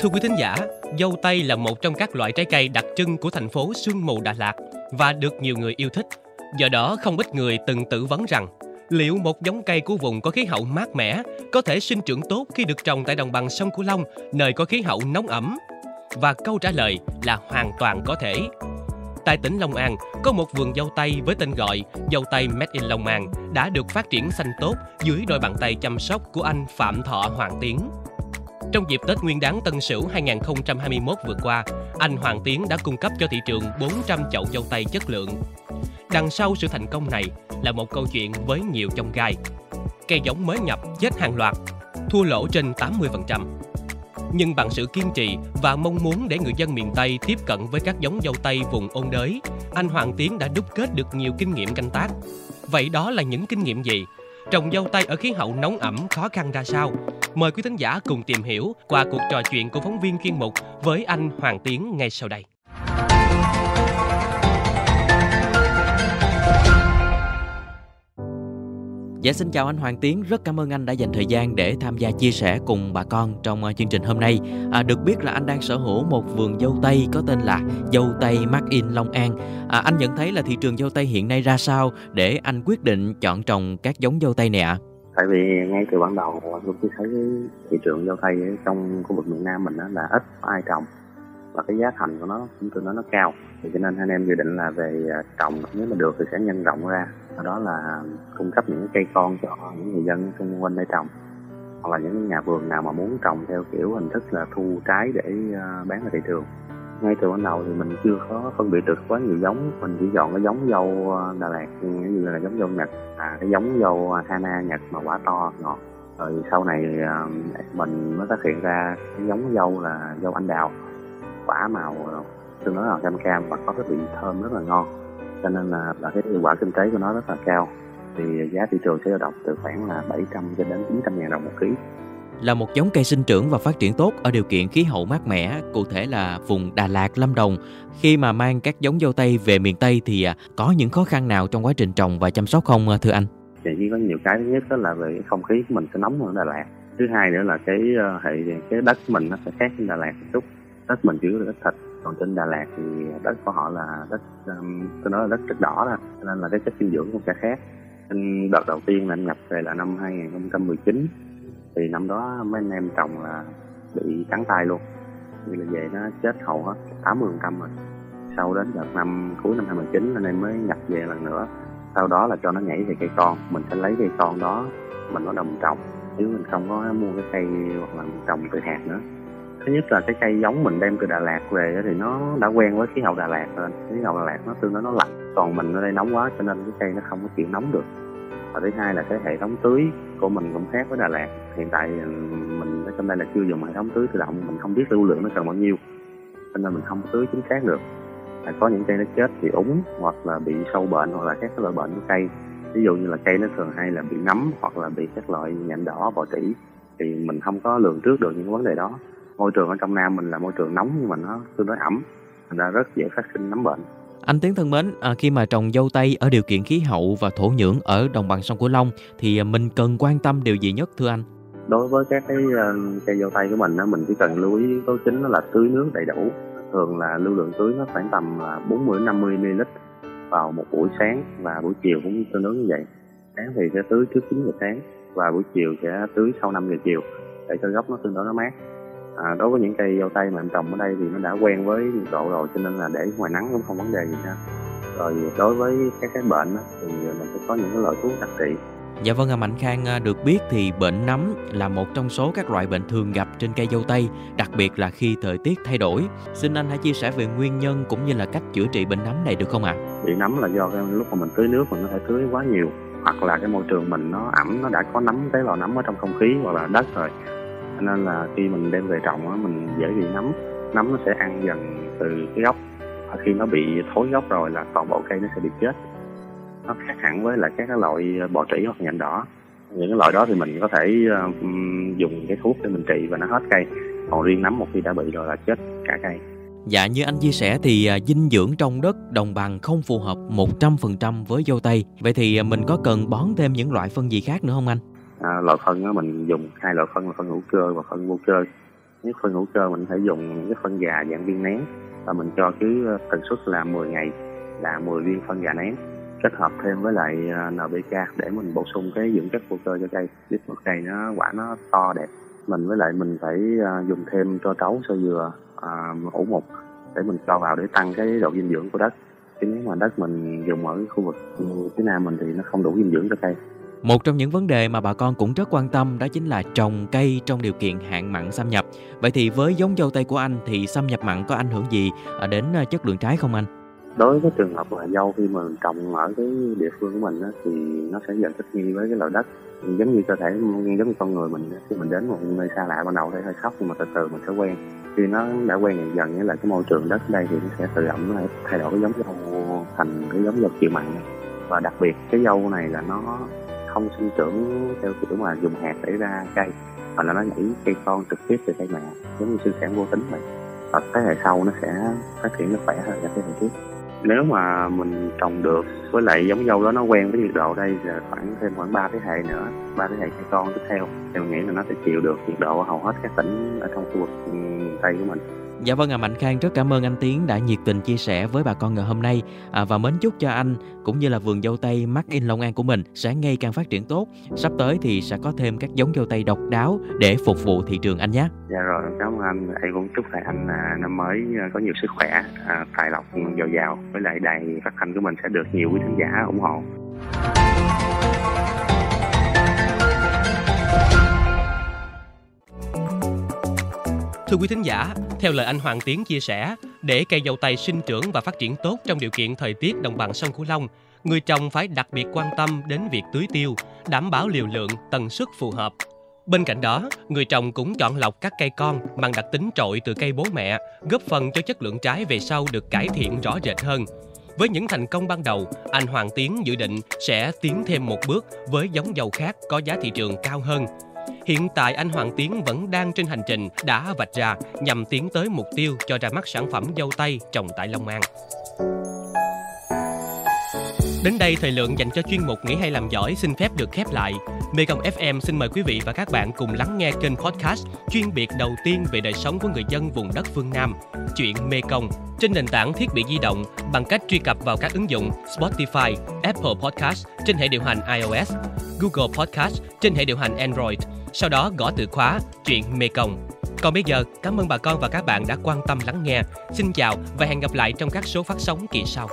Thưa quý thính giả, dâu tây là một trong các loại trái cây đặc trưng của thành phố Sương Mù Đà Lạt và được nhiều người yêu thích. Do đó, không ít người từng tự vấn rằng liệu một giống cây của vùng có khí hậu mát mẻ có thể sinh trưởng tốt khi được trồng tại đồng bằng sông Cửu Long, nơi có khí hậu nóng ẩm? Và câu trả lời là hoàn toàn có thể. Tại tỉnh Long An, có một vườn dâu tây với tên gọi dâu tây Made in Long An đã được phát triển xanh tốt dưới đôi bàn tay chăm sóc của anh Phạm Thọ Hoàng Tiến. Trong dịp Tết Nguyên đán Tân Sửu 2021 vừa qua, anh Hoàng Tiến đã cung cấp cho thị trường 400 chậu dâu tây chất lượng. Đằng sau sự thành công này là một câu chuyện với nhiều trong gai. Cây giống mới nhập chết hàng loạt, thua lỗ trên 80%. Nhưng bằng sự kiên trì và mong muốn để người dân miền Tây tiếp cận với các giống dâu tây vùng ôn đới, anh Hoàng Tiến đã đúc kết được nhiều kinh nghiệm canh tác. Vậy đó là những kinh nghiệm gì? Trồng dâu tây ở khí hậu nóng ẩm khó khăn ra sao? Mời quý thính giả cùng tìm hiểu qua cuộc trò chuyện của phóng viên chuyên mục với anh Hoàng Tiến ngay sau đây. Dạ xin chào anh Hoàng Tiến, rất cảm ơn anh đã dành thời gian để tham gia chia sẻ cùng bà con trong ờ, chương trình hôm nay. À, được biết là anh đang sở hữu một vườn dâu tây có tên là dâu tây Mark in Long An. À, anh nhận thấy là thị trường dâu tây hiện nay ra sao để anh quyết định chọn trồng các giống dâu tây này ạ? À? Tại vì ngay từ ban đầu, tôi cứ thấy thị trường dâu tây trong khu vực miền Nam mình đó là ít có ai trồng. Và cái giá thành của nó cũng tôi nói nó cao. Thì cho nên anh em dự định là về à, trồng, nếu mà được thì sẽ nhân rộng ra. Sau đó là cung cấp những cây con cho những người dân xung quanh để trồng. Hoặc là những nhà vườn nào mà muốn trồng theo kiểu hình thức là thu trái để à, bán ra thị trường ngay từ ban đầu thì mình chưa có phân biệt được quá nhiều giống. Mình chỉ chọn cái giống dâu ờ, Đà Lạt như là giống dâu Nhật. À cái giống dâu ờ, Hana Nhật mà quả to ngọt. Rồi sau này ờ, mình mới phát hiện ra cái giống dâu là dâu anh đào. Quả màu tương đối là cam cam và có cái vị thơm rất là ngon. Cho nên là, là cái hiệu quả kinh tế của nó rất là cao. Thì giá thị trường sẽ dao động từ khoảng là 700 cho đến 900 ngàn đồng một ký là một giống cây sinh trưởng và phát triển tốt ở điều kiện khí hậu mát mẻ, cụ thể là vùng Đà Lạt, Lâm Đồng. Khi mà mang các giống dâu tây về miền Tây thì à, có những khó khăn nào trong quá trình trồng và chăm sóc không à, thưa anh? Thì có nhiều cái thứ nhất đó là về không khí của mình sẽ nóng hơn Đà Lạt. Thứ hai nữa là cái ờ, hệ cái đất của mình nó sẽ khác với Đà Lạt một chút đất mình chủ yếu là đất thịt còn trên Đà Lạt thì đất của họ là đất um, tôi nói là đất rất đỏ đó nên là cái chất dinh dưỡng cũng sẽ khác đợt đầu tiên là anh nhập về là năm 2019 thì năm đó mấy anh em trồng là bị trắng tay luôn. Như là về nó chết hầu hết 80 phần trăm rồi. Sau đến đợt năm, cuối năm 2019 anh em mới nhập về lần nữa. Sau đó là cho nó nhảy về cây con. Mình sẽ lấy cây con đó, mình có đồng trồng. Nếu mình không có mua cái cây hoặc là trồng từ hạt nữa. Thứ nhất là cái cây giống mình đem từ Đà Lạt về thì nó đã quen với khí hậu Đà Lạt rồi. Khí hậu Đà Lạt nó tương đối nó lạnh. Còn mình ở đây nóng quá, cho nên cái cây nó không có chịu nóng được và thứ hai là cái hệ thống tưới của mình cũng khác với Đà Lạt. Hiện tại mình ở trong đây là chưa dùng hệ thống tưới tự động, mình không biết lưu lượng nó cần bao nhiêu. Cho nên mình không tưới chính xác được. Là có những cây nó chết thì úng, hoặc là bị sâu bệnh, hoặc là các loại bệnh của cây. Ví dụ như là cây nó thường hay là bị nấm hoặc là bị các loại nhện đỏ, bọ trĩ, thì mình không có lường trước được những vấn đề đó. Môi trường ở trong Nam mình là môi trường nóng, nhưng mà nó tương đối ẩm thành ra rất dễ phát sinh nấm bệnh anh Tiến thân mến, à, khi mà trồng dâu tây ở điều kiện khí hậu và thổ nhưỡng ở đồng bằng sông Cửu Long thì à, mình cần quan tâm điều gì nhất thưa anh? Đối với các cái à, cây dâu tây của mình, mình chỉ cần lưu ý tối tố chính đó là tưới nước đầy đủ. Thường là lưu lượng tưới nó khoảng tầm là 40 đến 50 ml vào một buổi sáng và buổi chiều cũng tương đối như vậy. Sáng thì sẽ tưới trước 9 giờ sáng và buổi chiều sẽ tưới sau 5 giờ chiều để cho gốc nó tương đối nó mát à, đối với những cây dâu tây mà em trồng ở đây thì nó đã quen với nhiệt độ rồi cho nên là để ngoài nắng cũng không vấn đề gì hết rồi đối với các cái bệnh đó, thì mình sẽ có những cái loại thuốc đặc trị Dạ vâng, à, Mạnh Khang à, được biết thì bệnh nấm là một trong số các loại bệnh thường gặp trên cây dâu tây, đặc biệt là khi thời tiết thay đổi. Xin anh hãy chia sẻ về nguyên nhân cũng như là cách chữa trị bệnh nấm này được không ạ? À? Bị nấm là do cái lúc mà mình tưới nước mình có thể tưới quá nhiều hoặc là cái môi trường mình nó ẩm nó đã có nấm tế bào nấm ở trong không khí hoặc là đất rồi nên là khi mình đem về trồng á, mình dễ bị nấm. Nấm nó sẽ ăn dần từ cái gốc. Và khi nó bị thối gốc rồi là toàn bộ cây nó sẽ bị chết. Nó khác hẳn với là các cái loại bò trĩ hoặc nhện đỏ. Những cái loại đó thì mình có thể dùng cái thuốc để mình trị và nó hết cây. Còn riêng nấm một khi đã bị rồi là chết cả cây. Dạ như anh chia sẻ thì à, dinh dưỡng trong đất đồng bằng không phù hợp 100% với dâu tây. Vậy thì à, mình có cần bón thêm những loại phân gì khác nữa không anh? À, loại phân đó mình dùng hai loại phân là phân hữu cơ và phân vô cơ. Nếu phân hữu cơ mình phải dùng những cái phân già dạng viên nén và mình cho cứ ờ, tần suất là 10 ngày là 10 viên phân già nén. Kết hợp thêm với lại ờ, NPK để mình bổ sung cái dưỡng chất vô cơ cho cây. Giúp một cây nó quả nó to đẹp. Mình với lại mình phải ờ, dùng thêm cho trấu sơ dừa à, ủ mục để mình cho vào để tăng cái độ dinh dưỡng của đất. Chứ nếu mà đất mình dùng ở khu vực ừ, phía nam mình thì nó không đủ dinh dưỡng cho cây một trong những vấn đề mà bà con cũng rất quan tâm đó chính là trồng cây trong điều kiện hạn mặn xâm nhập. Vậy thì với giống dâu tây của anh thì xâm nhập mặn có ảnh hưởng gì à, đến à, chất lượng trái không anh? Đối với trường hợp là dâu khi mà mình trồng ở cái địa phương của mình thì nó sẽ dần thích nghi với cái loại đất giống như cơ thể, giống như con người mình khi mình đến một nơi xa lạ ban đầu thấy hơi sốc nhưng mà từ từ mình sẽ quen khi nó đã quen dần dần với lại cái môi trường đất đây thì nó sẽ tự động nó thay đổi cái giống dâu thành cái giống dâu chịu mặn và đặc biệt cái dâu này là nó không sinh trưởng theo kiểu mà dùng hạt để ra cây mà là nó nhảy cây con trực tiếp từ cây mẹ, giống như sinh sản vô tính vậy. Và thế hệ sau nó sẽ phát triển nó khỏe hơn là thế hệ trước. Nếu mà mình trồng được, với lại giống dâu đó nó quen với nhiệt độ đây là khoảng thêm khoảng 3 thế hệ nữa, ba thế hệ cây con tiếp theo, thì mình nghĩ là nó sẽ chịu được nhiệt độ hầu hết các tỉnh ở trong khu vực miền tây của mình. Dạ vâng à Mạnh Khang rất cảm ơn anh Tiến đã nhiệt tình chia sẻ với bà con ngày hôm nay à, và mến chúc cho anh cũng như là vườn dâu tây Mắc in Long An của mình sẽ ngày càng phát triển tốt. Sắp tới thì sẽ có thêm các giống dâu tây độc đáo để phục vụ thị trường anh nhé. Dạ rồi, cảm ơn anh. Em cũng chúc lại anh à, năm mới à, có nhiều sức khỏe, à, tài lộc dồi dào với lại đài phát thanh của mình sẽ được nhiều quý khán giả ủng hộ. Thưa quý thính giả, theo lời anh Hoàng Tiến chia sẻ, để cây dâu tây sinh trưởng và phát triển tốt trong điều kiện thời tiết đồng bằng sông Cửu Long, người trồng phải đặc biệt quan tâm đến việc tưới tiêu, đảm bảo liều lượng, tần suất phù hợp. Bên cạnh đó, người trồng cũng chọn lọc các cây con mang đặc tính trội từ cây bố mẹ, góp phần cho chất lượng trái về sau được cải thiện rõ rệt hơn. Với những thành công ban đầu, anh Hoàng Tiến dự định sẽ tiến thêm một bước với giống dầu khác có giá thị trường cao hơn – Hiện tại anh Hoàng Tiến vẫn đang trên hành trình đã vạch ra nhằm tiến tới mục tiêu cho ra mắt sản phẩm dâu tây trồng tại Long An. Đến đây thời lượng dành cho chuyên mục Nghĩ hay làm giỏi xin phép được khép lại. Mekong FM xin mời quý vị và các bạn cùng lắng nghe kênh podcast chuyên biệt đầu tiên về đời sống của người dân vùng đất phương Nam, chuyện Mekong trên nền tảng thiết bị di động bằng cách truy cập vào các ứng dụng Spotify, Apple Podcast trên hệ điều hành iOS, Google Podcast trên hệ điều hành Android. Sau đó gõ từ khóa chuyện Mekong. Còn bây giờ, cảm ơn bà con và các bạn đã quan tâm lắng nghe. Xin chào và hẹn gặp lại trong các số phát sóng kỳ sau.